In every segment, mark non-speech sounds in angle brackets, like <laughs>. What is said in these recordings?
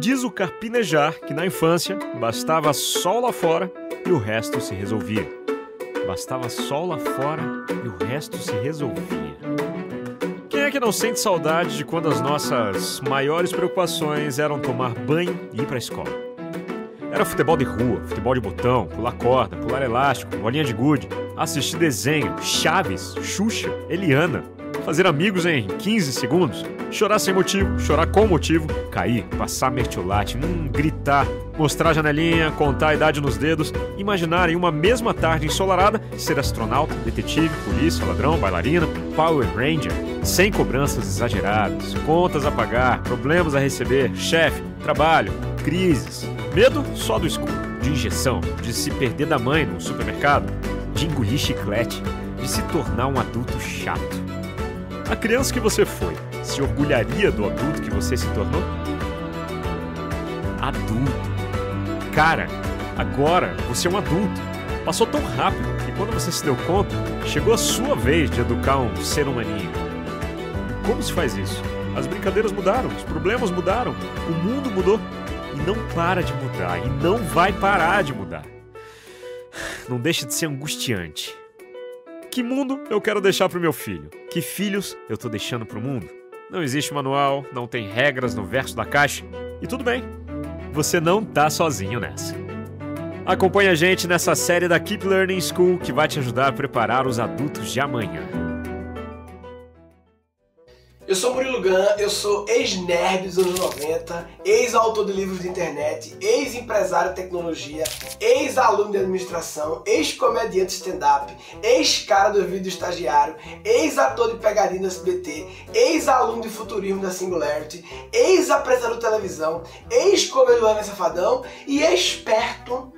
Diz o carpinejar que na infância bastava sol lá fora e o resto se resolvia. Bastava sol lá fora e o resto se resolvia. Quem é que não sente saudade de quando as nossas maiores preocupações eram tomar banho e ir para a escola? Era futebol de rua, futebol de botão, pular corda, pular elástico, bolinha de gude, assistir desenho, Chaves, Xuxa, Eliana, fazer amigos em 15 segundos, chorar sem motivo, chorar com motivo, cair, passar mertiolate, hum, gritar, mostrar a janelinha, contar a idade nos dedos, imaginar em uma mesma tarde ensolarada ser astronauta, detetive, polícia, ladrão, bailarina, Power Ranger, sem cobranças exageradas, contas a pagar, problemas a receber, chefe, trabalho, crises. Medo só do escuro, de injeção, de se perder da mãe no supermercado, de engolir chiclete, de se tornar um adulto chato. A criança que você foi se orgulharia do adulto que você se tornou? Adulto. Cara, agora você é um adulto. Passou tão rápido que quando você se deu conta, chegou a sua vez de educar um ser humaninho. Como se faz isso? As brincadeiras mudaram, os problemas mudaram, o mundo mudou e não para de mudar e não vai parar de mudar. Não deixa de ser angustiante. Que mundo eu quero deixar pro meu filho? Que filhos eu tô deixando pro mundo? Não existe manual, não tem regras no verso da caixa. E tudo bem. Você não tá sozinho nessa. Acompanhe a gente nessa série da Keep Learning School que vai te ajudar a preparar os adultos de amanhã. Eu sou Murilo Gun, eu sou ex-nerd dos anos 90, ex-autor de livros de internet, ex-empresário de tecnologia, ex-aluno de administração, ex-comediante stand-up, ex-cara do vídeo estagiário, ex-ator de pegadinha da SBT, ex-aluno de futurismo da Singularity, ex-apresentador de televisão, ex-comedor Safadão e experto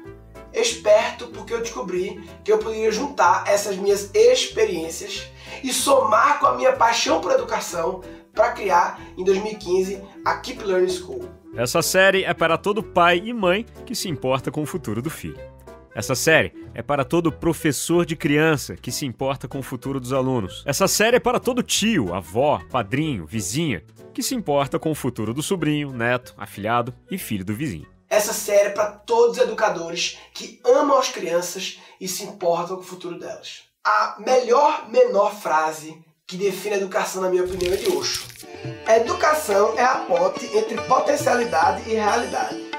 esperto porque eu descobri que eu poderia juntar essas minhas experiências e somar com a minha paixão por educação para criar em 2015 a Keep Learning School. Essa série é para todo pai e mãe que se importa com o futuro do filho. Essa série é para todo professor de criança que se importa com o futuro dos alunos. Essa série é para todo tio, avó, padrinho, vizinha que se importa com o futuro do sobrinho, neto, afilhado e filho do vizinho. Essa série é para todos os educadores que amam as crianças e se importam com o futuro delas. A melhor menor frase que define a educação, na minha opinião, é de Osho. Educação é a ponte entre potencialidade e realidade.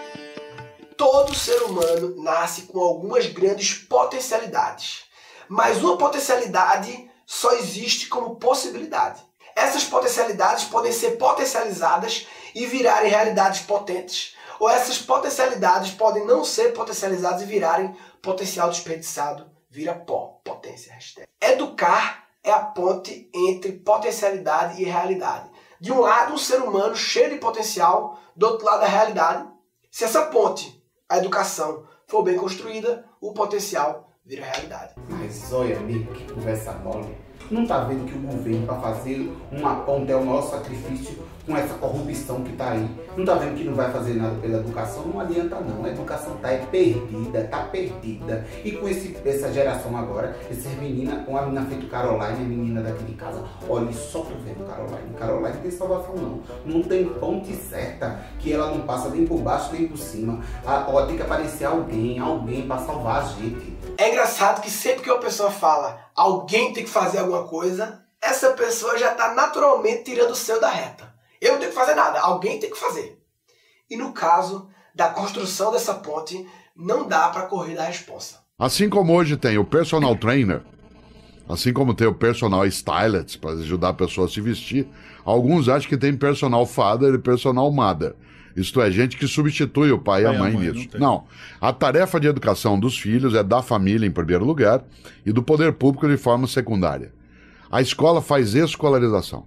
Todo ser humano nasce com algumas grandes potencialidades, mas uma potencialidade só existe como possibilidade. Essas potencialidades podem ser potencializadas e virarem realidades potentes, ou essas potencialidades podem não ser potencializadas e virarem potencial desperdiçado, vira pó, potência, hashtag. Educar é a ponte entre potencialidade e realidade. De um lado, um ser humano cheio de potencial, do outro lado, a realidade. Se essa ponte, a educação, for bem construída, o potencial vira realidade. Mas olha, amigo, que conversa mole. Não tá vendo que o governo, para fazer uma ponte, é o maior sacrifício com essa corrupção que está aí. Não está vendo que não vai fazer nada pela educação? Não adianta não. A educação está é perdida, está perdida. E com esse, essa geração agora, essas meninas, com a menina feito Caroline, a menina daqui de casa, olha, só tô vendo Caroline. Caroline tem salvação não. Não tem ponte certa que ela não passa nem por baixo nem por cima. A, ó, tem que aparecer alguém, alguém para salvar a gente. É engraçado que sempre que uma pessoa fala alguém tem que fazer alguma coisa, essa pessoa já está naturalmente tirando o seu da reta. Eu não tenho que fazer nada, alguém tem que fazer. E no caso da construção dessa ponte, não dá para correr da responsa. Assim como hoje tem o personal trainer, assim como tem o personal stylist para ajudar a pessoa a se vestir, alguns acham que tem personal father e personal mother. Isto é, gente que substitui o pai, pai e a mãe, a mãe nisso. Não, não, a tarefa de educação dos filhos é da família em primeiro lugar e do poder público de forma secundária. A escola faz escolarização.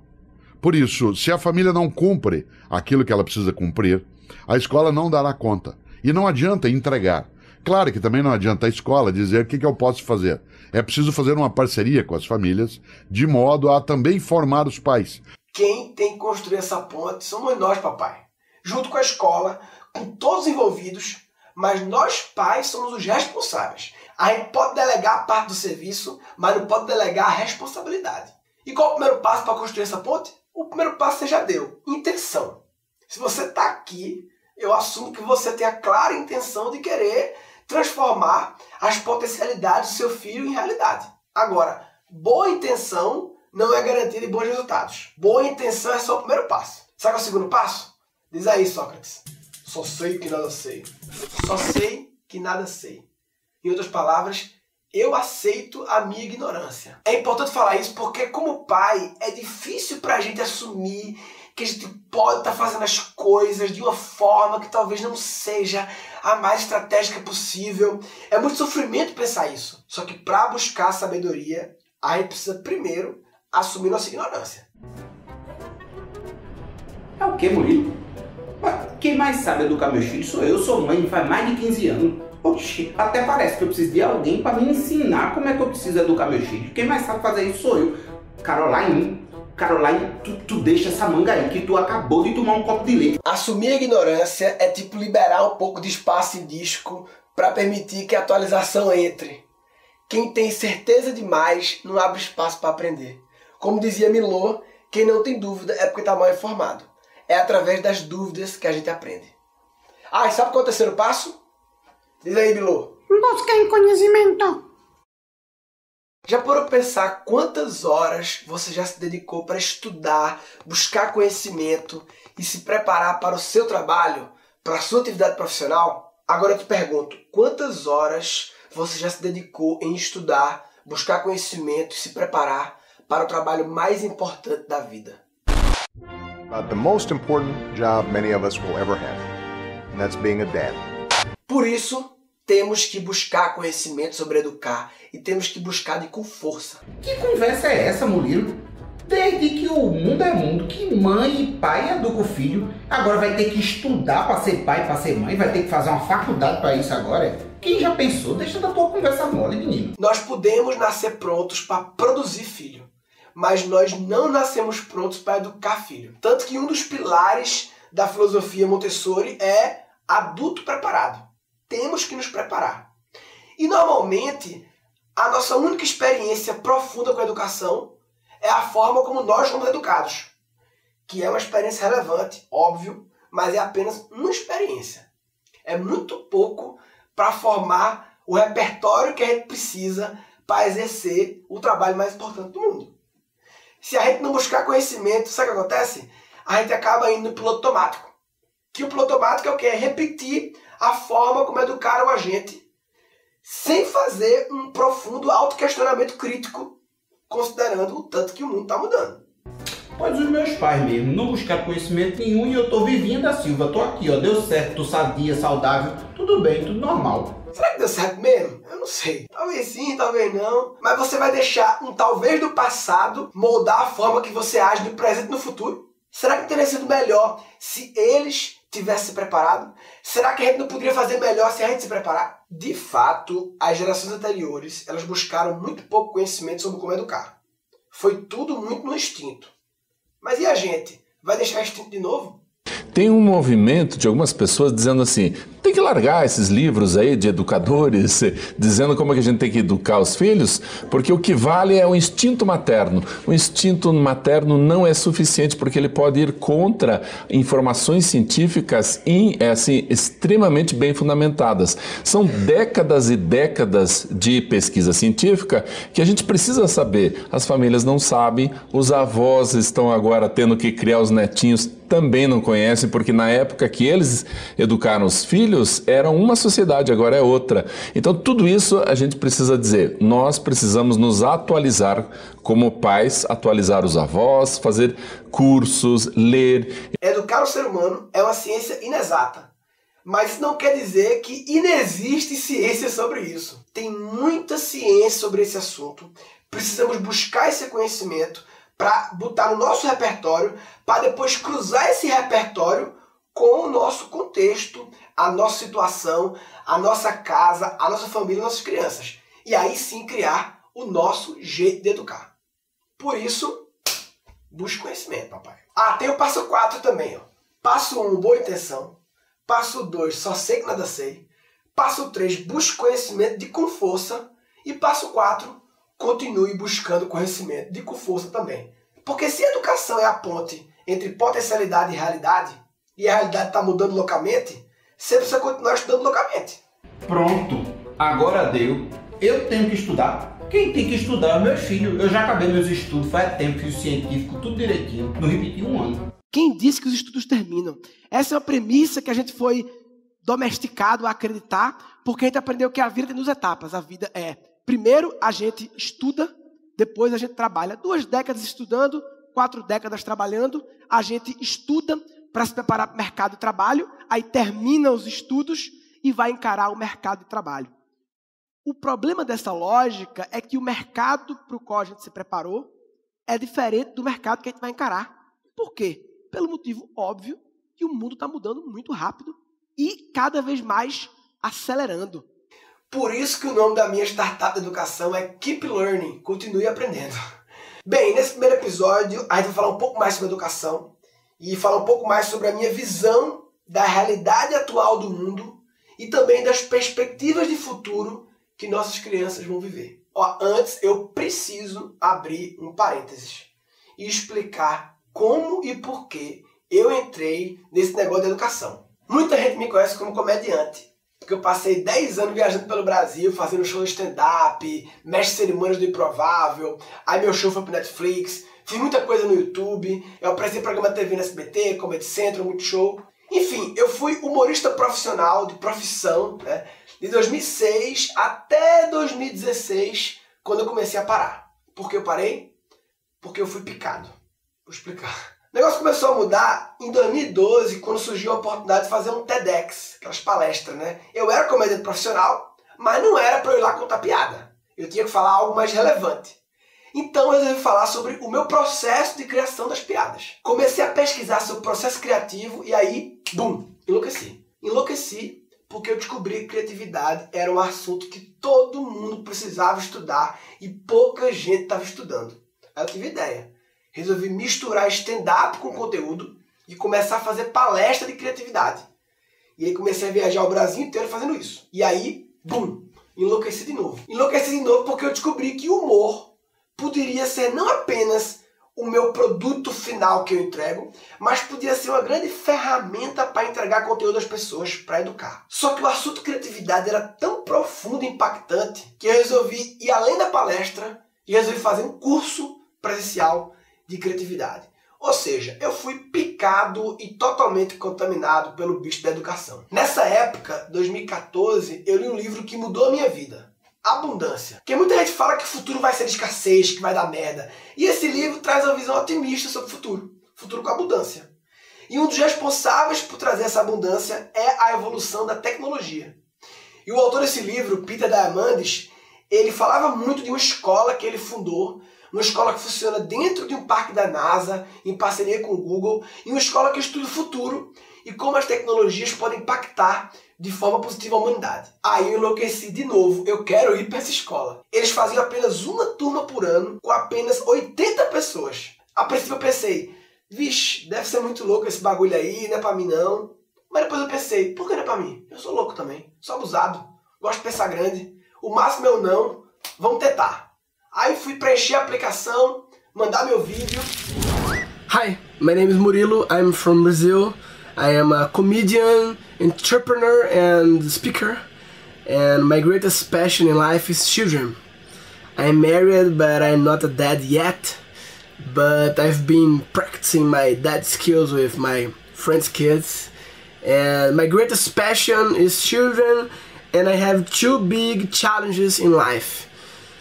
Por isso, se a família não cumpre aquilo que ela precisa cumprir, a escola não dará conta. E não adianta entregar. Claro que também não adianta a escola dizer o que, que eu posso fazer. É preciso fazer uma parceria com as famílias, de modo a também formar os pais. Quem tem que construir essa ponte somos nós, papai. Junto com a escola, com todos envolvidos, mas nós, pais, somos os responsáveis. A gente pode delegar parte do serviço, mas não pode delegar a responsabilidade. E qual é o primeiro passo para construir essa ponte? o primeiro passo você já deu. Intenção. Se você está aqui eu assumo que você tem a clara intenção de querer transformar as potencialidades do seu filho em realidade. Agora, boa intenção não é garantia de bons resultados. Boa intenção é só o primeiro passo. Sabe é o segundo passo? Diz aí, Sócrates. Só sei que nada sei. Só sei que nada sei. Em outras palavras, eu aceito a minha ignorância. É importante falar isso porque, como pai, é difícil para a gente assumir que a gente pode estar tá fazendo as coisas de uma forma que talvez não seja a mais estratégica possível. É muito sofrimento pensar isso. Só que para buscar sabedoria, a gente precisa primeiro assumir nossa ignorância. É o que, Murilo? Quem mais sabe educar meus filhos sou eu, sou mãe, faz mais de 15 anos. Oxi, até parece que eu preciso de alguém para me ensinar como é que eu preciso educar meus filhos. Quem mais sabe fazer isso sou eu. Caroline, Caroline, tu, tu deixa essa manga aí que tu acabou de tomar um copo de leite. Assumir a ignorância é tipo liberar um pouco de espaço em disco para permitir que a atualização entre. Quem tem certeza demais não abre espaço para aprender. Como dizia Milô, quem não tem dúvida é porque está mal informado. É através das dúvidas que a gente aprende. Ah, e sabe qual é o terceiro passo? Diz aí, Milô. Buscar conhecimento. Já parou pensar quantas horas você já se dedicou para estudar, buscar conhecimento e se preparar para o seu trabalho, para a sua atividade profissional? Agora eu te pergunto, quantas horas você já se dedicou em estudar, buscar conhecimento e se preparar para o trabalho mais importante da vida? Por isso, temos que buscar conhecimento sobre educar e temos que buscar de com força. Que conversa é essa, Murilo? Desde que o mundo é mundo, que mãe e pai educam o filho, agora vai ter que estudar para ser pai, para ser mãe, vai ter que fazer uma faculdade para isso agora. Quem já pensou? Deixa da tua conversa mole, menino. Nós podemos nascer prontos para produzir filho, mas nós não nascemos prontos para educar filho. Tanto que um dos pilares da filosofia Montessori é adulto preparado temos que nos preparar. E normalmente, a nossa única experiência profunda com a educação é a forma como nós fomos educados, que é uma experiência relevante, óbvio, mas é apenas uma experiência. É muito pouco para formar o repertório que a gente precisa para exercer o trabalho mais importante do mundo. Se a gente não buscar conhecimento, sabe o que acontece? A gente acaba indo no piloto automático. Que o piloto automático é o que? É repetir a forma como educaram a gente, sem fazer um profundo autoquestionamento crítico, considerando o tanto que o mundo está mudando. Pois os meus pais mesmo não buscaram conhecimento nenhum e eu tô vivinho da Silva, tô aqui, ó, deu certo, tô sadia, saudável, tudo bem, tudo normal. Será que deu certo mesmo? Eu não sei. Talvez sim, talvez não. Mas você vai deixar um talvez do passado moldar a forma que você age no presente e no futuro? Será que teria sido melhor se eles tivesse se preparado? Será que a gente não poderia fazer melhor se a gente se preparar? De fato, as gerações anteriores, elas buscaram muito pouco conhecimento sobre como educar. Foi tudo muito no instinto. Mas e a gente? Vai deixar instinto de novo? Tem um movimento de algumas pessoas dizendo assim: tem que largar esses livros aí de educadores, <laughs> dizendo como é que a gente tem que educar os filhos, porque o que vale é o instinto materno. O instinto materno não é suficiente porque ele pode ir contra informações científicas é assim, extremamente bem fundamentadas. São décadas e décadas de pesquisa científica que a gente precisa saber. As famílias não sabem, os avós estão agora tendo que criar os netinhos também não conhecem, porque na época que eles educaram os filhos, era uma sociedade, agora é outra. Então, tudo isso a gente precisa dizer. Nós precisamos nos atualizar como pais, atualizar os avós, fazer cursos, ler. Educar o ser humano é uma ciência inexata. Mas não quer dizer que inexiste ciência sobre isso. Tem muita ciência sobre esse assunto. Precisamos buscar esse conhecimento para botar no nosso repertório, para depois cruzar esse repertório com o nosso contexto, a nossa situação, a nossa casa, a nossa família, nossas crianças. E aí sim criar o nosso jeito de educar. Por isso, busque conhecimento, papai. Ah, tem o passo 4 também. Ó. Passo 1, um, boa intenção. Passo 2, só sei que nada sei. Passo 3, busque conhecimento de com força. E passo 4, continue buscando conhecimento de com força também. Porque se educação é a ponte entre potencialidade e realidade, e a realidade está mudando loucamente, você precisa continuar estudando loucamente. Pronto, agora deu. Eu tenho que estudar. Quem tem que estudar é meu filho. Eu já acabei meus estudos faz tempo, fiz o científico, tudo direitinho. Não repeti um ano. Quem disse que os estudos terminam? Essa é uma premissa que a gente foi domesticado a acreditar, porque a gente aprendeu que a vida tem duas etapas. A vida é, primeiro a gente estuda, depois a gente trabalha. Duas décadas estudando, quatro décadas trabalhando. A gente estuda para se preparar para o mercado de trabalho, aí termina os estudos e vai encarar o mercado de trabalho. O problema dessa lógica é que o mercado para o qual a gente se preparou é diferente do mercado que a gente vai encarar. Por quê? Pelo motivo óbvio que o mundo está mudando muito rápido e cada vez mais acelerando. Por isso que o nome da minha startup de educação é Keep Learning, continue aprendendo. Bem, nesse primeiro episódio a gente vai falar um pouco mais sobre educação e falar um pouco mais sobre a minha visão da realidade atual do mundo e também das perspectivas de futuro que nossas crianças vão viver. Ó, antes eu preciso abrir um parênteses e explicar como e por que eu entrei nesse negócio de educação. Muita gente me conhece como comediante, porque eu passei 10 anos viajando pelo Brasil, fazendo show de stand-up, mestre cerimônias do improvável, aí meu show foi pro Netflix, fiz muita coisa no YouTube, eu apresentei programa TV no SBT, Comedy Central, muito show. Enfim, eu fui humorista profissional, de profissão, né? De 2006 até 2016, quando eu comecei a parar. Por que eu parei? Porque eu fui picado. Vou explicar. O negócio começou a mudar em 2012, quando surgiu a oportunidade de fazer um TEDx, aquelas palestras, né? Eu era comediante profissional, mas não era para eu ir lá contar piada. Eu tinha que falar algo mais relevante. Então eu resolvi falar sobre o meu processo de criação das piadas. Comecei a pesquisar sobre o processo criativo e aí, bum, enlouqueci. Enlouqueci porque eu descobri que criatividade era um assunto que todo mundo precisava estudar e pouca gente estava estudando. Aí eu tive ideia. Resolvi misturar stand-up com conteúdo e começar a fazer palestra de criatividade. E aí comecei a viajar o Brasil inteiro fazendo isso. E aí, bum, enlouqueci de novo. Enlouqueci de novo porque eu descobri que o humor poderia ser não apenas o meu produto final que eu entrego, mas podia ser uma grande ferramenta para entregar conteúdo às pessoas, para educar. Só que o assunto criatividade era tão profundo e impactante que eu resolvi ir além da palestra e resolvi fazer um curso presencial de criatividade. Ou seja, eu fui picado e totalmente contaminado pelo bicho da educação. Nessa época, 2014, eu li um livro que mudou a minha vida abundância. Porque muita gente fala que o futuro vai ser de escassez, que vai dar merda. E esse livro traz uma visão otimista sobre o futuro. Futuro com abundância. E um dos responsáveis por trazer essa abundância é a evolução da tecnologia. E o autor desse livro, Peter Diamandis, ele falava muito de uma escola que ele fundou, uma escola que funciona dentro de um parque da NASA, em parceria com o Google, e uma escola que estuda o futuro e como as tecnologias podem impactar de forma positiva a humanidade. Aí eu enlouqueci de novo, eu quero ir para essa escola. Eles faziam apenas uma turma por ano, com apenas 80 pessoas. A princípio eu pensei, vixe, deve ser muito louco esse bagulho aí, não é pra mim não. Mas depois eu pensei, por que não é pra mim? Eu sou louco também, sou abusado, gosto de pensar grande. O máximo é o não, vamos tentar. Aí fui preencher a aplicação, mandar meu vídeo. Hi, my name is Murilo, I'm from Brazil. I am a comedian, entrepreneur, and speaker, and my greatest passion in life is children. I'm married, but I'm not a dad yet. But I've been practicing my dad skills with my friends' kids. And my greatest passion is children, and I have two big challenges in life.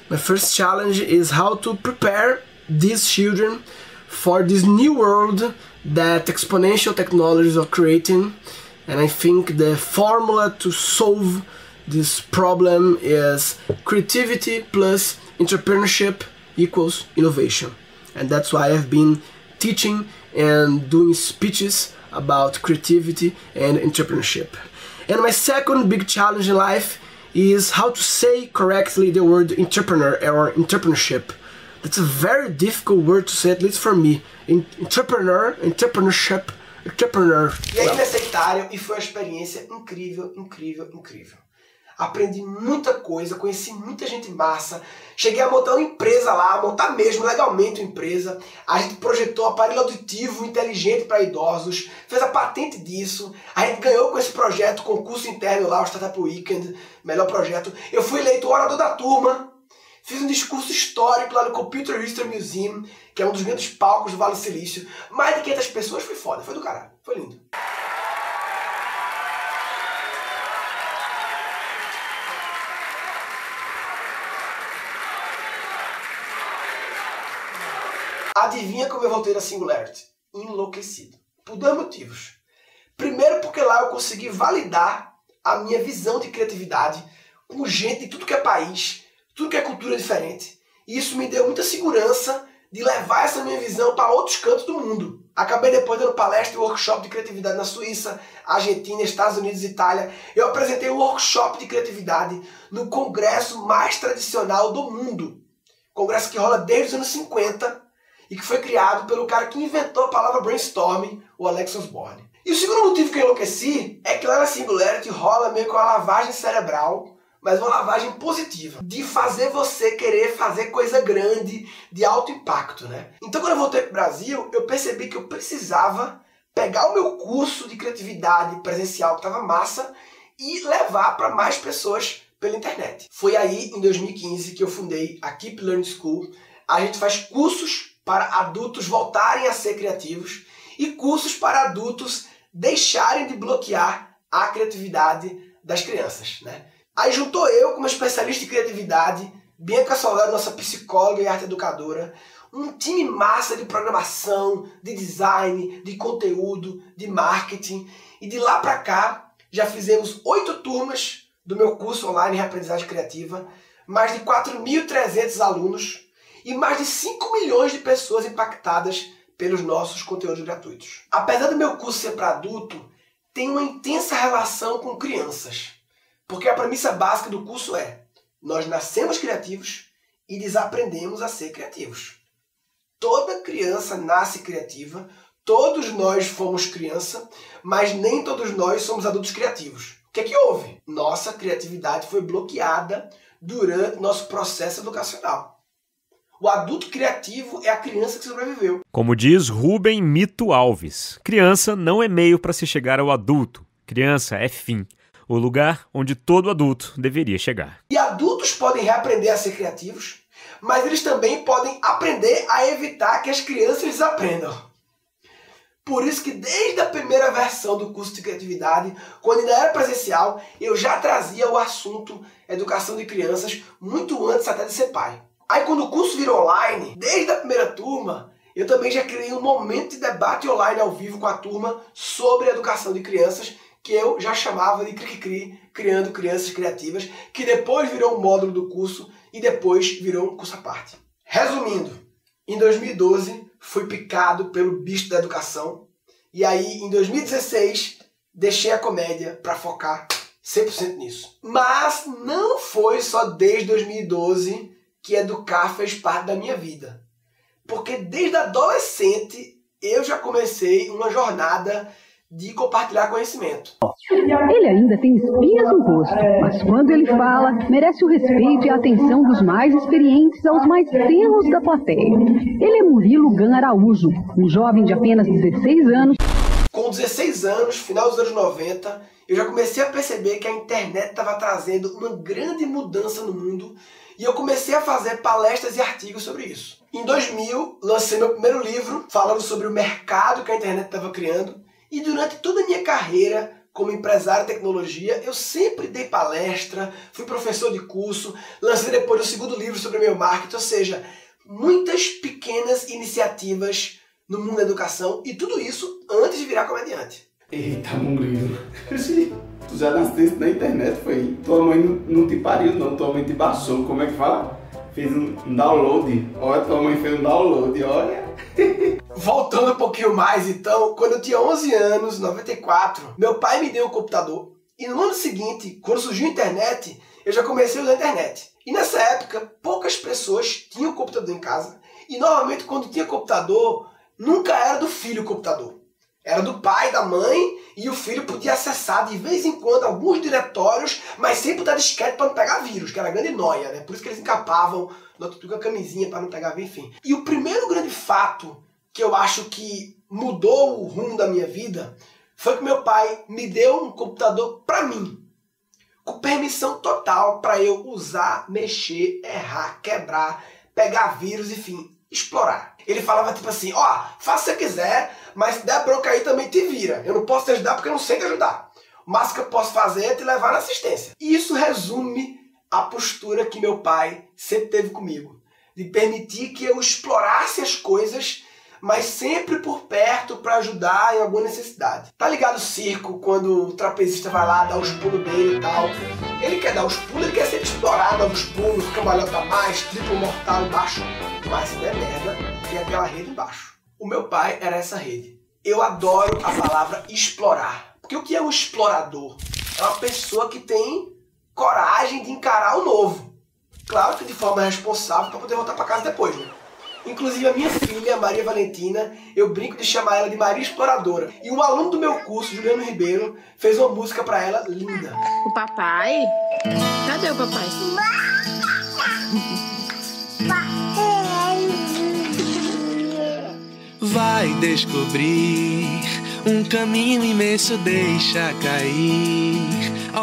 My first challenge is how to prepare these children for this new world that exponential technologies are creating and I think the formula to solve this problem is creativity plus entrepreneurship equals innovation and that's why I've been teaching and doing speeches about creativity and entrepreneurship. And my second big challenge in life is how to say correctly the word entrepreneur or entrepreneurship That's a very difficult word to say, at least for me. Entrepreneur, entrepreneurship, entrepreneur. E e foi uma experiência incrível, incrível, incrível. Aprendi muita coisa, conheci muita gente massa. Cheguei a montar uma empresa lá, montar mesmo legalmente uma empresa. A gente projetou aparelho auditivo inteligente para idosos, fez a patente disso. A gente ganhou com esse projeto, concurso interno lá, o Startup Weekend, melhor projeto. Eu fui eleito orador da turma. Fiz um discurso histórico lá no Computer History Museum, que é um dos grandes palcos do Vale do Silício. Mais de 500 pessoas, foi foda, foi do caralho, foi lindo. Adivinha como eu voltei da Singularity? Enlouquecido. Por dois motivos. Primeiro, porque lá eu consegui validar a minha visão de criatividade com gente de tudo que é país, tudo que é cultura diferente. E isso me deu muita segurança de levar essa minha visão para outros cantos do mundo. Acabei depois dando palestra e workshop de criatividade na Suíça, Argentina, Estados Unidos Itália. Eu apresentei um workshop de criatividade no congresso mais tradicional do mundo. Congresso que rola desde os anos 50 e que foi criado pelo cara que inventou a palavra brainstorming, o Alex Osborne. E o segundo motivo que eu enlouqueci é que lá na Singularity rola meio que uma lavagem cerebral, mas uma lavagem positiva, de fazer você querer fazer coisa grande, de alto impacto, né? Então quando eu voltei para o Brasil, eu percebi que eu precisava pegar o meu curso de criatividade presencial que estava massa e levar para mais pessoas pela internet. Foi aí, em 2015, que eu fundei a Keep Learning School. A gente faz cursos para adultos voltarem a ser criativos e cursos para adultos deixarem de bloquear a criatividade das crianças. Né? Aí juntou eu, como especialista em criatividade, Bianca Solero, nossa psicóloga e arte educadora, um time massa de programação, de design, de conteúdo, de marketing. E de lá para cá, já fizemos oito turmas do meu curso online em Aprendizagem Criativa, mais de 4.300 alunos, e mais de 5 milhões de pessoas impactadas pelos nossos conteúdos gratuitos. Apesar do meu curso ser para adulto, tem uma intensa relação com crianças. Porque a premissa básica do curso é: nós nascemos criativos e desaprendemos a ser criativos. Toda criança nasce criativa, todos nós fomos criança, mas nem todos nós somos adultos criativos. O que é que houve? Nossa criatividade foi bloqueada durante nosso processo educacional. O adulto criativo é a criança que sobreviveu. Como diz Rubem Mito Alves, criança não é meio para se chegar ao adulto. Criança é fim, o lugar onde todo adulto deveria chegar. E adultos podem reaprender a ser criativos, mas eles também podem aprender a evitar que as crianças desaprendam. Por isso que desde a primeira versão do curso de criatividade, quando ainda era presencial, eu já trazia o assunto educação de crianças muito antes até de ser pai. Aí quando o curso virou online, desde a primeira turma, eu também já criei um momento de debate online ao vivo com a turma sobre educação de crianças, que eu já chamava de Cri-Cri, Criando Crianças Criativas, que depois virou um módulo do curso e depois virou um curso à parte. Resumindo, em 2012 fui picado pelo bicho da educação e aí em 2016 deixei a comédia para focar 100% nisso. Mas não foi só desde 2012 que educar fez parte da minha vida. Porque desde adolescente eu já comecei uma jornada de compartilhar conhecimento. Ele ainda tem espinhas no rosto, mas quando ele fala, merece o respeito e a atenção dos mais experientes aos mais tenros da plateia. Ele é Murilo Gan Araújo, um jovem de apenas 16 anos. Com 16 anos, final dos anos 90, eu já comecei a perceber que a internet estava trazendo uma grande mudança no mundo e eu comecei a fazer palestras e artigos sobre isso. Em 2000, lancei meu primeiro livro falando sobre o mercado que a internet estava criando. E durante toda a minha carreira como empresário de tecnologia, eu sempre dei palestra, fui professor de curso, lancei depois o segundo livro sobre meu marketing, ou seja, muitas pequenas iniciativas no mundo da educação e tudo isso antes de virar comediante. Eita, Murilo. Tu já nasceste na internet, foi. Tua mãe não, não te pariu, não. Tua mãe te baixou. Como é que fala? Fez um, um download. Olha, tua mãe fez um download, olha. <laughs> Voltando um pouquinho mais, então, quando eu tinha 11 anos, 94, meu pai me deu um computador. E no ano seguinte, quando surgiu a internet, eu já comecei a usar a internet. E nessa época, poucas pessoas tinham computador em casa. E normalmente, quando tinha computador, nunca era do filho o computador. Era do pai, da mãe, e o filho podia acessar de vez em quando alguns diretórios, mas sempre botar disquete para não pegar vírus, que era grande noia, né? Por isso que eles encapavam no com a camisinha para não pegar vírus, enfim. E o primeiro grande fato que eu acho que mudou o rumo da minha vida foi que meu pai me deu um computador para mim, com permissão total para eu usar, mexer, errar, quebrar, pegar vírus, enfim, explorar. Ele falava tipo assim, ó, oh, faça se quiser, mas se der bronca aí também te vira. Eu não posso te ajudar porque eu não sei te ajudar. O máximo que eu posso fazer é te levar na assistência. E isso resume a postura que meu pai sempre teve comigo. De permitir que eu explorasse as coisas, mas sempre por perto para ajudar em alguma necessidade. Tá ligado o circo, quando o trapezista vai lá dar os pulos dele e tal. Ele quer dar os pulos, ele quer ser explorado, dar os pulos, cambalhota mais, triplo mortal embaixo. Mas se der merda, aquela rede embaixo. O meu pai era essa rede. Eu adoro a palavra explorar. Porque o que é um explorador? É uma pessoa que tem coragem de encarar o novo. Claro que de forma responsável para poder voltar para casa depois, né? Inclusive a minha filha, Maria Valentina, eu brinco de chamar ela de Maria Exploradora. E um aluno do meu curso, Juliano Ribeiro, fez uma música para ela linda. O papai? Cadê o papai? Vai descobrir um caminho imenso, deixa cair.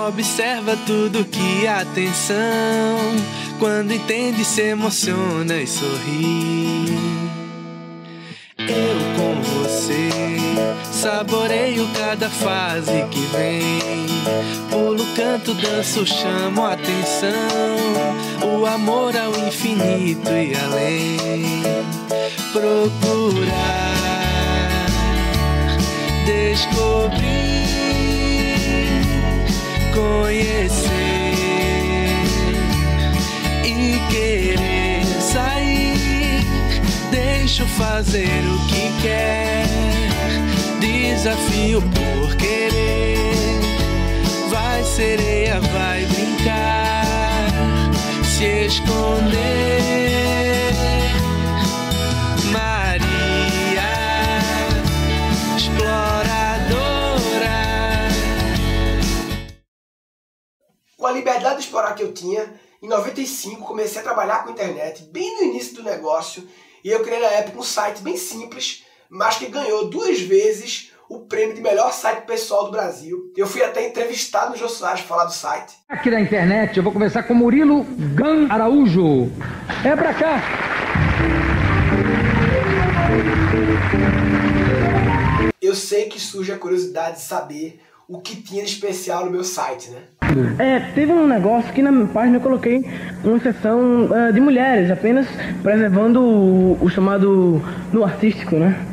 Observa tudo que atenção. Quando entende, se emociona e sorri. Eu saboreio cada fase que vem. Pulo, canto, danço, chamo atenção. O amor ao infinito e além procurar, descobrir, conhecer e querer sair. Deixo fazer o que quer, desafio por querer. Vai sereia, vai brincar, se esconder. Com a liberdade de explorar que eu tinha, em 95 comecei a trabalhar com internet, bem no início do negócio, e eu criei na época um site bem simples, mas que ganhou duas vezes o prêmio de melhor site pessoal do Brasil. Eu fui até entrevistado no Jô Soares falar do site. Aqui na internet eu vou começar com Murilo Gan Araújo. É pra cá. Eu sei que surge a curiosidade de saber o que tinha de especial no meu site, né? É, teve um negócio que na página eu coloquei uma seção uh, de mulheres, apenas preservando o, o chamado no artístico, né?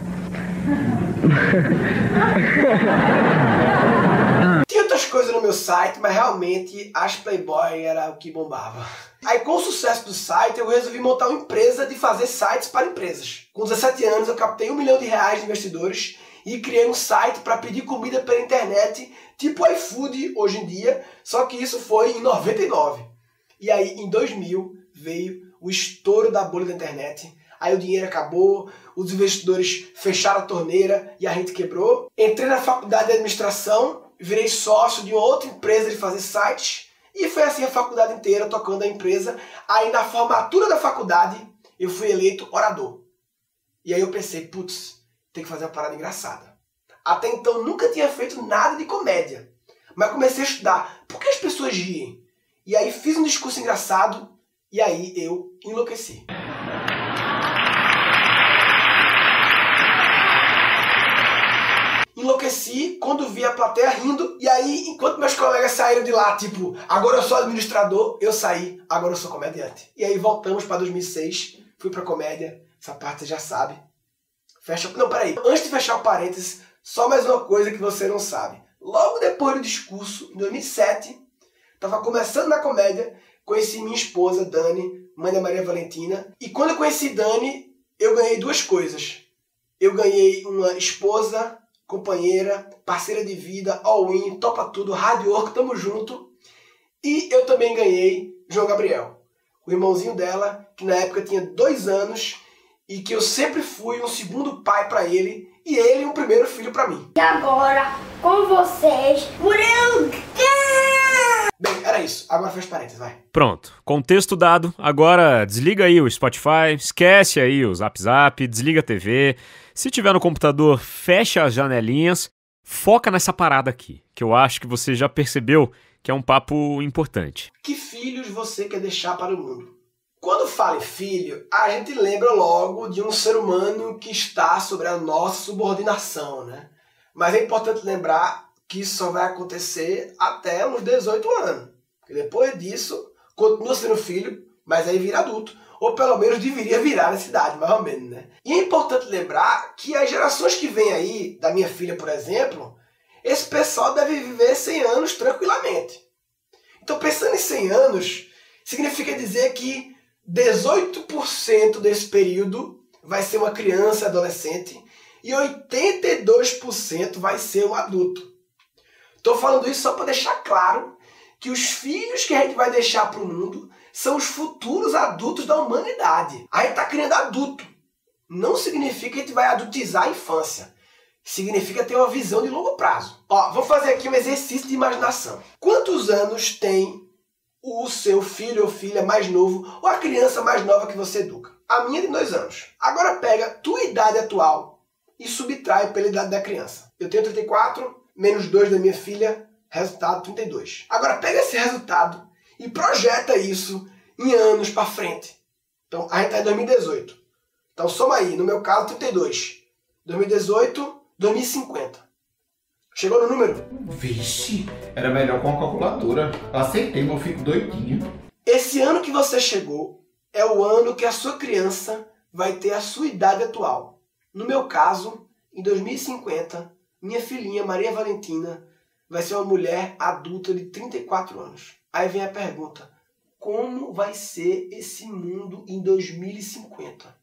<laughs> Tinha outras coisas no meu site, mas realmente as Playboy era o que bombava. Aí, com o sucesso do site, eu resolvi montar uma empresa de fazer sites para empresas. Com 17 anos, eu captei um milhão de reais de investidores e criei um site para pedir comida pela internet, tipo iFood hoje em dia, só que isso foi em 99. E aí, em 2000, veio o estouro da bolha da internet. Aí o dinheiro acabou, os investidores fecharam a torneira e a gente quebrou. Entrei na faculdade de administração, virei sócio de outra empresa de fazer sites e foi assim a faculdade inteira tocando a empresa. Aí na formatura da faculdade eu fui eleito orador. E aí eu pensei, putz, tem que fazer uma parada engraçada. Até então nunca tinha feito nada de comédia. Mas comecei a estudar. Por que as pessoas riem? E aí fiz um discurso engraçado e aí eu enlouqueci. Enlouqueci quando vi a plateia rindo, e aí, enquanto meus colegas saíram de lá, tipo, agora eu sou administrador, eu saí, agora eu sou comediante. E aí voltamos para 2006, fui pra comédia, essa parte você já sabe. Fecha. Não, peraí. Antes de fechar o parênteses, só mais uma coisa que você não sabe. Logo depois do discurso, em 2007, estava começando na comédia, conheci minha esposa, Dani, mãe da Maria Valentina. E quando eu conheci Dani, eu ganhei duas coisas. Eu ganhei uma esposa, companheira, parceira de vida, all-in, topa tudo, hard work, tamo junto. E eu também ganhei João Gabriel, o irmãozinho dela, que na época tinha dois anos e que eu sempre fui um segundo pai para ele e ele um primeiro filho para mim. E agora, com vocês, Murilo era isso. Agora fecha parênteses, vai. Pronto, contexto dado. Agora desliga aí o Spotify, esquece aí o Zap Zap, desliga a TV. Se tiver no computador, fecha as janelinhas, foca nessa parada aqui, que eu acho que você já percebeu que é um papo importante. Que filhos você quer deixar para o mundo? Quando fala em filho, a gente lembra logo de um ser humano que está sobre a nossa subordinação, né? Mas é importante lembrar que isso só vai acontecer até uns 18 anos. Depois disso, continua sendo filho, mas aí vira adulto. Ou pelo menos deveria virar nessa idade, mais ou menos, né? E é importante lembrar que as gerações que vêm aí, da minha filha, por exemplo, esse pessoal deve viver 100 anos tranquilamente. Então, pensando em 100 anos, significa dizer que 18% desse período vai ser uma criança adolescente e 82% vai ser um adulto. Estou falando isso só para deixar claro que os filhos que a gente vai deixar para o mundo são os futuros adultos da humanidade. A gente está criando adulto. Não significa que a gente vai adultizar a infância. Significa ter uma visão de longo prazo. Ó, vou fazer aqui um exercício de imaginação. Quantos anos tem o seu filho ou filha mais novo ou a criança mais nova que você educa. A minha de dois anos. Agora pega tua idade atual e subtrai pela idade da criança. Eu tenho 34, menos 2 da minha filha, resultado 32. Agora pega esse resultado e projeta isso em anos para frente. Então a gente está em 2018. Então soma aí, no meu caso 32. 2018, 2050. Chegou no número? Vixe, era melhor com a calculadora. Aceitei, mas eu fico doidinho. Esse ano que você chegou é o ano que a sua criança vai ter a sua idade atual. No meu caso, em 2050, minha filhinha Maria Valentina vai ser uma mulher adulta de 34 anos. Aí vem a pergunta: como vai ser esse mundo em 2050?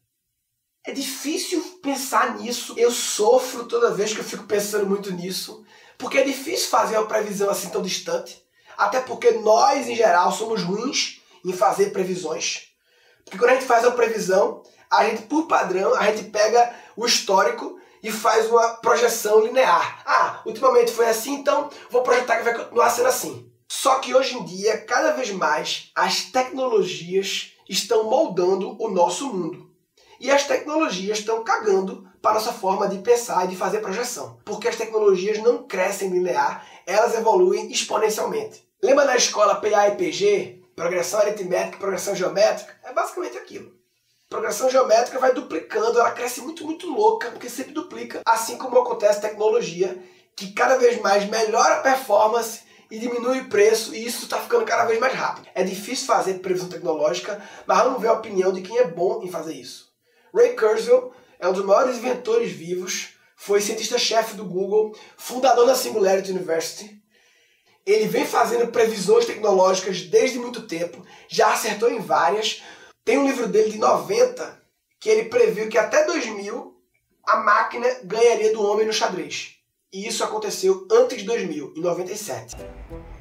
É difícil pensar nisso. Eu sofro toda vez que eu fico pensando muito nisso, porque é difícil fazer uma previsão assim tão distante. Até porque nós, em geral, somos ruins em fazer previsões. Porque quando a gente faz uma previsão, a gente, por padrão, a gente pega o histórico e faz uma projeção linear. Ah, ultimamente foi assim, então vou projetar que vai continuar sendo assim. Só que hoje em dia, cada vez mais, as tecnologias estão moldando o nosso mundo. E as tecnologias estão cagando para a nossa forma de pensar e de fazer projeção. Porque as tecnologias não crescem linear, elas evoluem exponencialmente. Lembra da escola PA e PG? Progressão aritmética progressão geométrica? É basicamente aquilo. Progressão geométrica vai duplicando, ela cresce muito, muito louca, porque sempre duplica. Assim como acontece tecnologia, que cada vez mais melhora a performance e diminui o preço, e isso está ficando cada vez mais rápido. É difícil fazer previsão tecnológica, mas vamos ver a opinião de quem é bom em fazer isso. Ray Kurzweil é um dos maiores inventores vivos, foi cientista-chefe do Google, fundador da Singularity University. Ele vem fazendo previsões tecnológicas desde muito tempo, já acertou em várias. Tem um livro dele de 90 que ele previu que até 2000 a máquina ganharia do homem no xadrez. E isso aconteceu antes de 2000, em 97.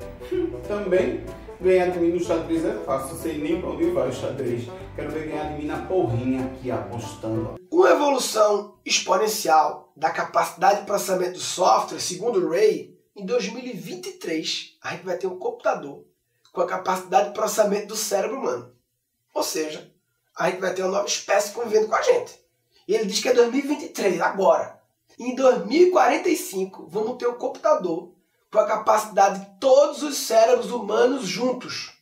<laughs> Também ganhar de mim no xadrez é fácil, sei nem pra onde vai o xadrez. Quero ver ganhar de mim na porrinha aqui, apostando. Uma evolução exponencial da capacidade de processamento do software, segundo o Ray, em 2023 a gente vai ter um computador com a capacidade de processamento do cérebro humano. Ou seja, a gente vai ter uma nova espécie convivendo com a gente. E ele diz que é 2023, agora. Em 2045, vamos ter um computador com a capacidade de todos os cérebros humanos juntos.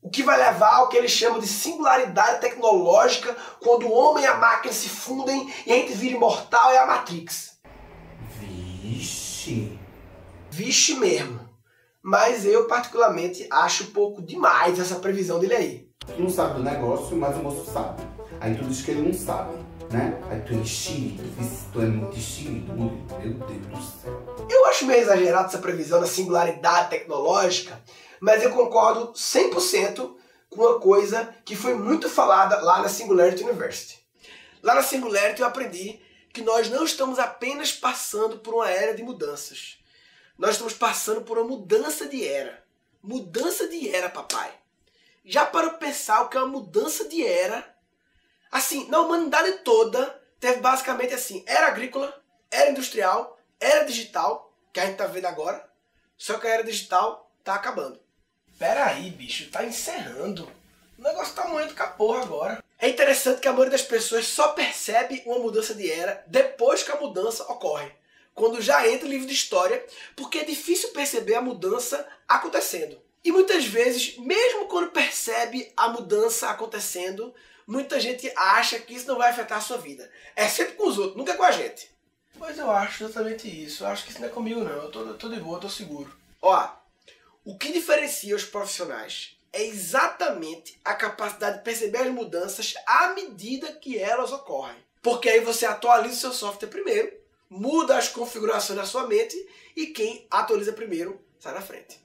O que vai levar ao que eles chamam de singularidade tecnológica, quando o homem e a máquina se fundem e a gente vira imortal é a Matrix. Vixe. Vixe mesmo. Mas eu, particularmente, acho um pouco demais essa previsão dele aí. Não sabe do negócio, mas o moço sabe. Aí tu diz que ele não sabe, né? Aí tu é enxerido, tu é muito enxerido, meu Deus do céu. Eu acho meio exagerado essa previsão da singularidade tecnológica, mas eu concordo 100% com uma coisa que foi muito falada lá na Singularity University. Lá na Singularity eu aprendi que nós não estamos apenas passando por uma era de mudanças. Nós estamos passando por uma mudança de era. Mudança de era, papai. Já para pensar o que é uma mudança de era? Assim, na humanidade toda, teve basicamente assim: era agrícola, Era industrial, era digital, que a gente tá vendo agora, só que a era digital tá acabando. Pera aí, bicho, tá encerrando. O negócio tá moendo com a porra agora. É interessante que a maioria das pessoas só percebe uma mudança de era depois que a mudança ocorre. Quando já entra o livro de história, porque é difícil perceber a mudança acontecendo. E muitas vezes, mesmo quando percebe a mudança acontecendo, muita gente acha que isso não vai afetar a sua vida. É sempre com os outros, nunca com a gente. Pois eu acho exatamente isso. Eu acho que isso não é comigo não. Eu tô, eu tô de boa, eu tô seguro. Ó, o que diferencia os profissionais é exatamente a capacidade de perceber as mudanças à medida que elas ocorrem. Porque aí você atualiza o seu software primeiro, muda as configurações da sua mente e quem atualiza primeiro sai na frente.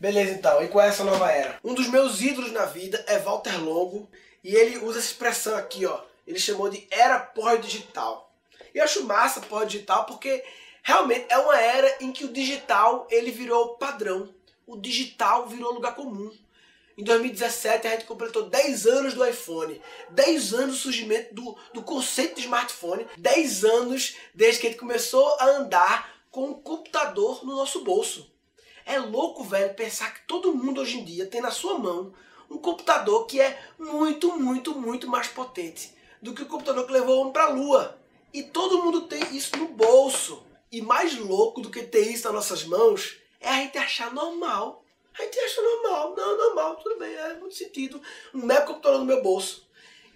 Beleza então, e qual é essa nova era? Um dos meus ídolos na vida é Walter Longo e ele usa essa expressão aqui, ó. Ele chamou de era pós-digital. E eu acho massa pós-digital porque realmente é uma era em que o digital ele virou padrão. O digital virou lugar comum. Em 2017 a gente completou 10 anos do iPhone, 10 anos do surgimento do, do conceito de smartphone, 10 anos desde que a gente começou a andar com um computador no nosso bolso. É louco, velho, pensar que todo mundo hoje em dia tem na sua mão um computador que é muito, muito, muito mais potente do que o computador que levou o homem para a Lua. E todo mundo tem isso no bolso. E mais louco do que ter isso nas nossas mãos é a gente achar normal a gente acha normal, não, normal, tudo bem, é muito sentido. Um mega computador no meu bolso.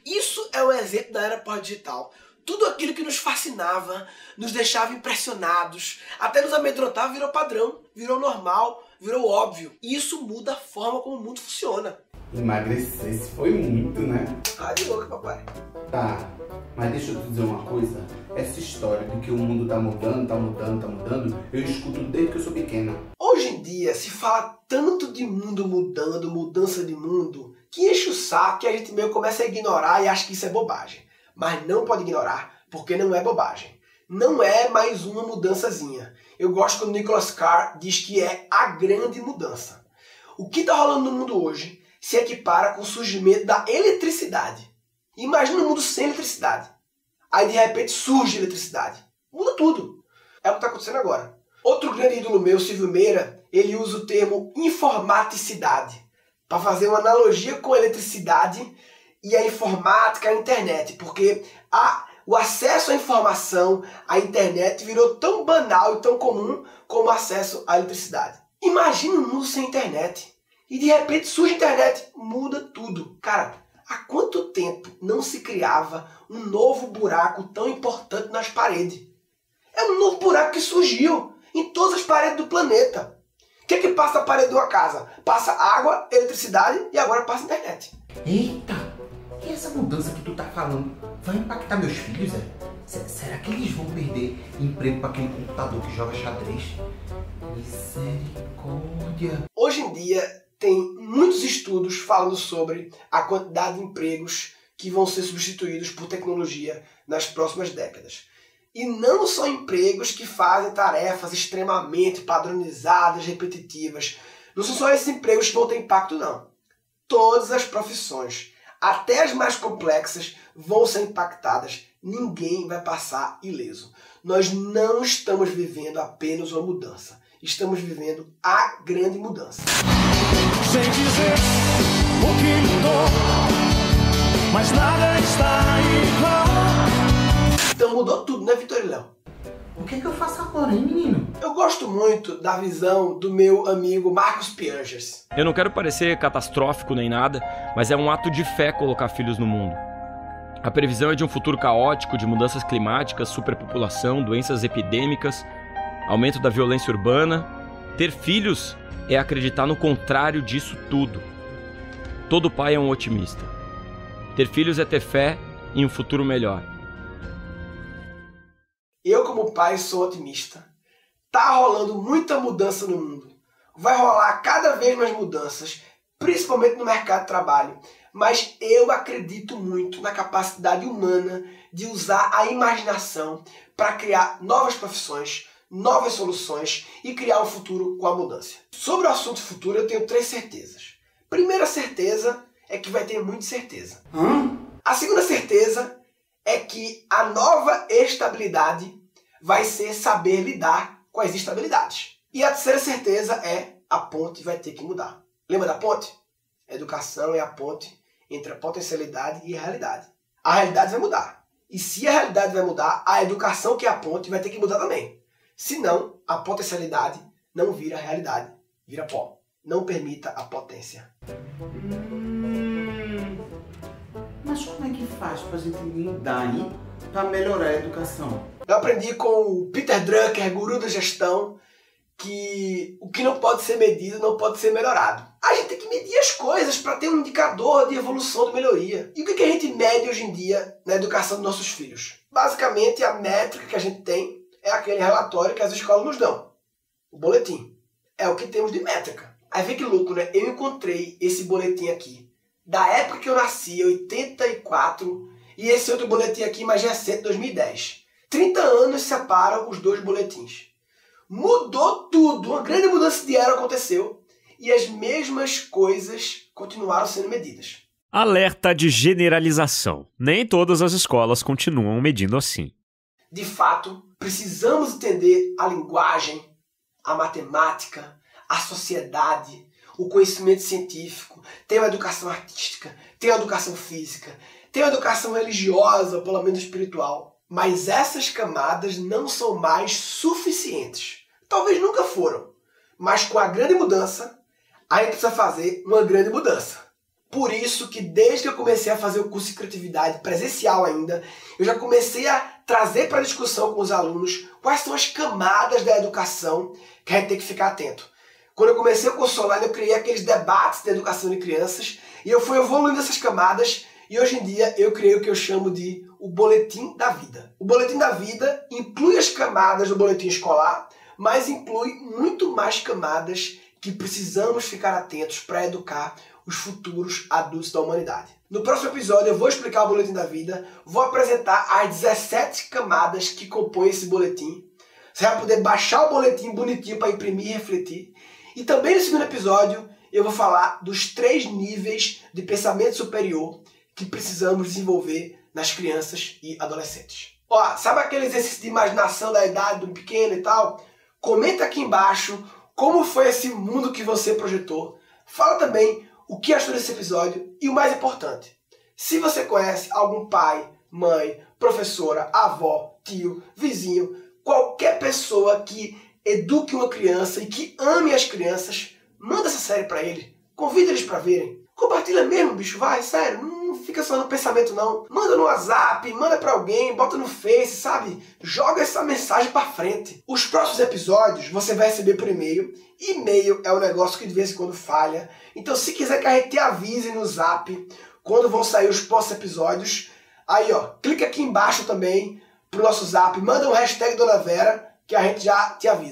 Isso é um exemplo da era pós-digital. Tudo aquilo que nos fascinava, nos deixava impressionados, até nos amedrontava, virou padrão, virou normal, virou óbvio. E isso muda a forma como o mundo funciona. Emagrecer foi muito, né? Ah, de louca, papai. Tá, mas deixa eu te dizer uma coisa. Essa história de que o mundo tá mudando, tá mudando, tá mudando, eu escuto desde que eu sou pequena. Hoje em dia se fala tanto de mundo mudando, mudança de mundo, que enche o saco que a gente meio começa a ignorar e acha que isso é bobagem. Mas não pode ignorar, porque não é bobagem. Não é mais uma mudançazinha. Eu gosto quando Nicholas Carr diz que é a grande mudança. O que está rolando no mundo hoje se equipara com o surgimento da eletricidade. Imagina um mundo sem eletricidade. Aí de repente surge eletricidade. Muda tudo. É o que está acontecendo agora. Outro grande ídolo meu, Silvio Meira, ele usa o termo informaticidade para fazer uma analogia com eletricidade e a informática, a internet, porque a, o acesso à informação, à internet virou tão banal e tão comum como o acesso à eletricidade. Imagina um mundo sem internet e de repente surge a internet, muda tudo. Cara, há quanto tempo não se criava um novo buraco tão importante nas paredes? É um novo buraco que surgiu em todas as paredes do planeta. O que, é que passa a parede de uma casa? Passa água, eletricidade e agora passa internet. Eita! E essa mudança que tu tá falando vai impactar meus filhos, é? Será que eles vão perder emprego para aquele computador que joga xadrez? Misericórdia! Hoje em dia tem muitos estudos falando sobre a quantidade de empregos que vão ser substituídos por tecnologia nas próximas décadas. E não são empregos que fazem tarefas extremamente padronizadas, repetitivas. Não são só esses empregos que vão ter impacto, não. Todas as profissões, até as mais complexas, vão ser impactadas. Ninguém vai passar ileso. Nós não estamos vivendo apenas uma mudança. Estamos vivendo a grande mudança. Sem dizer o que mudou, mas nada está igual. Então mudou tudo, né, Vitor e Léo? O que, é que eu faço agora, hein, menino? Eu gosto muito da visão do meu amigo Marcos Piangers. Eu não quero parecer catastrófico nem nada, mas é um ato de fé colocar filhos no mundo. A previsão é de um futuro caótico de mudanças climáticas, superpopulação, doenças epidêmicas, aumento da violência urbana. Ter filhos é acreditar no contrário disso tudo. Todo pai é um otimista. Ter filhos é ter fé em um futuro melhor. Eu, como pai, sou otimista. Tá rolando muita mudança no mundo. Vai rolar cada vez mais mudanças, principalmente no mercado de trabalho. Mas eu acredito muito na capacidade humana de usar a imaginação para criar novas profissões, novas soluções e criar um futuro com abundância. Sobre o assunto futuro, eu tenho três certezas. Primeira certeza é que vai ter muita certeza. Hã? A segunda certeza é que a nova estabilidade vai ser saber lidar com as instabilidades. E a terceira certeza é a ponte vai ter que mudar. Lembra da ponte? A educação é a ponte entre a potencialidade e a realidade. A realidade vai mudar. E se a realidade vai mudar, a educação, que é a ponte, vai ter que mudar também. Senão, a potencialidade não vira realidade, vira pó. Não permita a potência. Mas como é que faz para a gente mudar aí para melhorar a educação? Eu aprendi com o Peter Drucker, guru da gestão, que o que não pode ser medido não pode ser melhorado. A gente tem que medir as coisas para ter um indicador de evolução, de melhoria. E o que a gente mede hoje em dia na educação dos nossos filhos? Basicamente, a métrica que a gente tem é aquele relatório que as escolas nos dão. O boletim. É o que temos de métrica. Aí vê que louco, né? Eu encontrei esse boletim aqui. Da época que eu nasci, 84, e esse outro boletim aqui mais recente, 2010. 30 anos separam os dois boletins mudou tudo. Uma grande mudança de era aconteceu e as mesmas coisas continuaram sendo medidas. Alerta de generalização. Nem todas as escolas continuam medindo assim. De fato, precisamos entender a linguagem, a matemática, a sociedade, o conhecimento científico, tem a educação artística, tem a educação física, tem a educação religiosa, ou pelo menos espiritual. Mas essas camadas não são mais suficientes. Talvez nunca foram. Mas com a grande mudança, a gente precisa fazer uma grande mudança. Por isso que desde que eu comecei a fazer o curso de criatividade presencial ainda, eu já comecei a trazer para discussão com os alunos quais são as camadas da educação que a gente tem que ficar atento. Quando eu comecei o curso online, eu criei aqueles debates de educação de crianças e eu fui evoluindo essas camadas e hoje em dia eu criei o que eu chamo de o boletim da vida. O boletim da vida inclui as camadas do boletim escolar, mas inclui muito mais camadas que precisamos ficar atentos para educar os futuros adultos da humanidade. No próximo episódio eu vou explicar o boletim da vida, vou apresentar as 17 camadas que compõem esse boletim. Você vai poder baixar o boletim bonitinho para imprimir e refletir. E também no segundo episódio eu vou falar dos três níveis de pensamento superior que precisamos desenvolver nas crianças e adolescentes. Ó, sabe aquele exercício de imaginação da idade do pequeno e tal? Comenta aqui embaixo como foi esse mundo que você projetou. Fala também o que achou desse episódio e o mais importante, se você conhece algum pai, mãe, professora, avó, tio, vizinho, qualquer pessoa que eduque uma criança e que ame as crianças, manda essa série para ele. Convida eles para verem. Compartilha mesmo, bicho, vai, sério. Não fica só no pensamento não. Manda no WhatsApp, manda para alguém, bota no Face, sabe? Joga essa mensagem para frente. Os próximos episódios você vai receber por e-mail. E-mail é um negócio que de vez em quando falha. Então se quiser que a gente te avise no Zap quando vão sair os próximos episódios, aí ó, clica aqui embaixo também pro nosso Zap, manda um hashtag Dona Vera que a gente já te avisa.